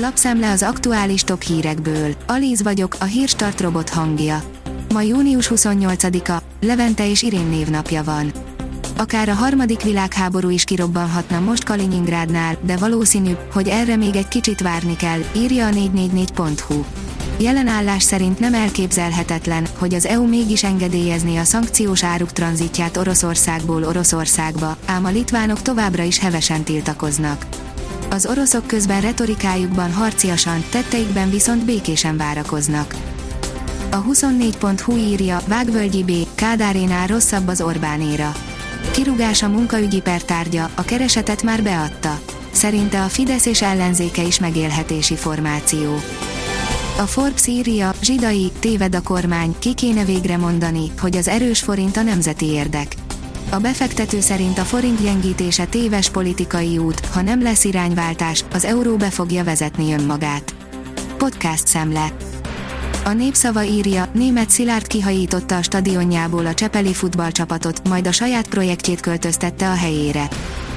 Lapszemle az aktuális top hírekből. Alíz vagyok, a hírstart robot hangja. Ma június 28-a, Levente és Irén névnapja van. Akár a harmadik világháború is kirobbanhatna most Kaliningrádnál, de valószínű, hogy erre még egy kicsit várni kell, írja a 444.hu. Jelen állás szerint nem elképzelhetetlen, hogy az EU mégis engedélyezné a szankciós áruk tranzitját Oroszországból Oroszországba, ám a litvánok továbbra is hevesen tiltakoznak. Az oroszok közben retorikájukban harciasan, tetteikben viszont békésen várakoznak. A 24.hu írja, Vágvölgyi B. Kádárénál rosszabb az Orbánéra. Kirugás a munkaügyi pertárgya, a keresetet már beadta. Szerinte a Fidesz és ellenzéke is megélhetési formáció. A Forbes írja, zsidai, téved a kormány, ki kéne végre mondani, hogy az erős forint a nemzeti érdek. A befektető szerint a forint gyengítése téves politikai út, ha nem lesz irányváltás, az euró be fogja vezetni önmagát. Podcast szemle. A népszava írja, német Szilárd kihajította a stadionjából a Csepeli futballcsapatot, majd a saját projektjét költöztette a helyére.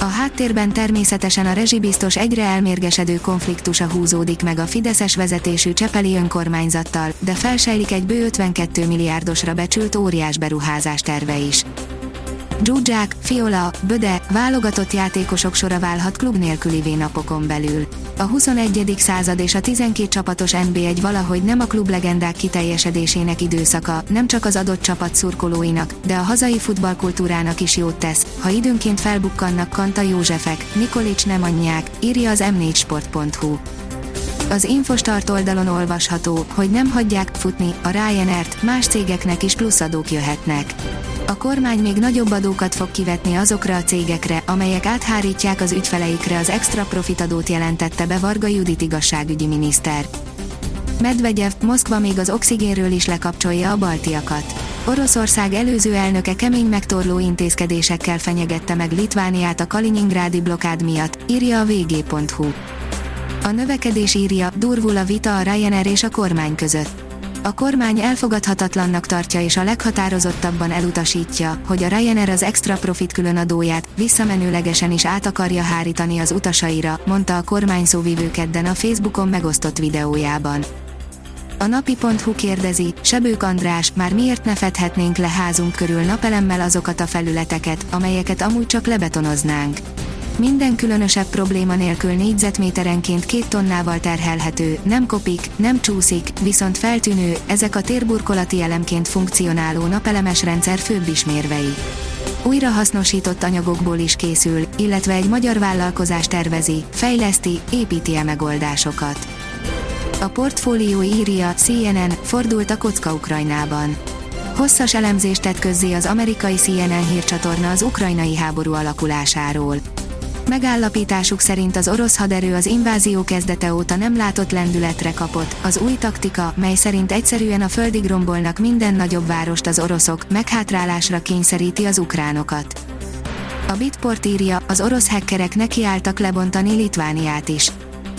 A háttérben természetesen a rezsibiztos egyre elmérgesedő konfliktusa húzódik meg a Fideszes vezetésű Csepeli önkormányzattal, de felsejlik egy bő 52 milliárdosra becsült óriás beruházás terve is. Zsuzsák, Fiola, Böde, válogatott játékosok sora válhat klub nélkülivé napokon belül. A 21. század és a 12 csapatos NB1 valahogy nem a klub legendák kiteljesedésének időszaka, nem csak az adott csapat szurkolóinak, de a hazai futballkultúrának is jót tesz, ha időnként felbukkannak Kanta Józsefek, Nikolics nem anyják, írja az m4sport.hu. Az Infostart oldalon olvasható, hogy nem hagyják futni a Ryanair-t, más cégeknek is pluszadók jöhetnek. A kormány még nagyobb adókat fog kivetni azokra a cégekre, amelyek áthárítják az ügyfeleikre az extra profitadót jelentette be Varga Judit igazságügyi miniszter. Medvegyev, Moszkva még az oxigénről is lekapcsolja a baltiakat. Oroszország előző elnöke kemény megtorló intézkedésekkel fenyegette meg Litvániát a Kaliningrádi blokád miatt, írja a vg.hu. A növekedés írja, durvul a vita a Ryanair és a kormány között a kormány elfogadhatatlannak tartja és a leghatározottabban elutasítja, hogy a Ryanair az extra profit különadóját visszamenőlegesen is át akarja hárítani az utasaira, mondta a kormány szóvivő kedden a Facebookon megosztott videójában. A napi.hu kérdezi, Sebők András, már miért ne fedhetnénk le házunk körül napelemmel azokat a felületeket, amelyeket amúgy csak lebetonoznánk. Minden különösebb probléma nélkül négyzetméterenként két tonnával terhelhető, nem kopik, nem csúszik, viszont feltűnő, ezek a térburkolati elemként funkcionáló napelemes rendszer főbb ismérvei. Újra hasznosított anyagokból is készül, illetve egy magyar vállalkozás tervezi, fejleszti, építi a megoldásokat. A portfólió írja, CNN, fordult a kocka Ukrajnában. Hosszas elemzést tett közzé az amerikai CNN hírcsatorna az ukrajnai háború alakulásáról. Megállapításuk szerint az orosz haderő az invázió kezdete óta nem látott lendületre kapott. Az új taktika, mely szerint egyszerűen a földig rombolnak minden nagyobb várost az oroszok, meghátrálásra kényszeríti az ukránokat. A Bitport írja, az orosz hackerek nekiálltak lebontani Litvániát is.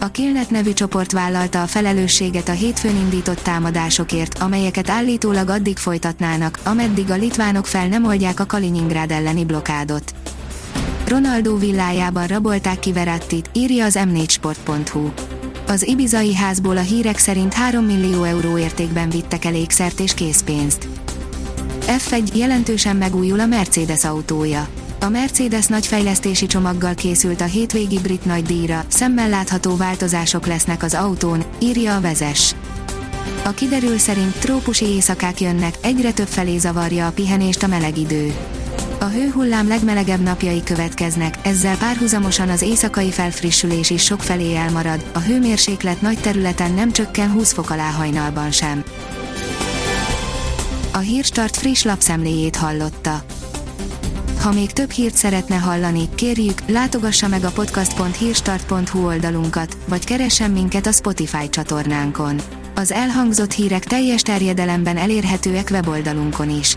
A Killnet nevű csoport vállalta a felelősséget a hétfőn indított támadásokért, amelyeket állítólag addig folytatnának, ameddig a litvánok fel nem oldják a Kaliningrád elleni blokádot. Ronaldo villájában rabolták ki Verattit, írja az m4sport.hu. Az Ibizai házból a hírek szerint 3 millió euró értékben vittek el ékszert és készpénzt. F1 jelentősen megújul a Mercedes autója. A Mercedes nagyfejlesztési csomaggal készült a hétvégi brit nagydíjra, szemmel látható változások lesznek az autón, írja a vezes. A kiderül szerint trópusi éjszakák jönnek, egyre több felé zavarja a pihenést a meleg idő. A hőhullám legmelegebb napjai következnek, ezzel párhuzamosan az éjszakai felfrissülés is sok felé elmarad, a hőmérséklet nagy területen nem csökken 20 fok alá hajnalban sem. A Hírstart friss lapszemléjét hallotta. Ha még több hírt szeretne hallani, kérjük, látogassa meg a podcast.hírstart.hu oldalunkat, vagy keressen minket a Spotify csatornánkon. Az elhangzott hírek teljes terjedelemben elérhetőek weboldalunkon is.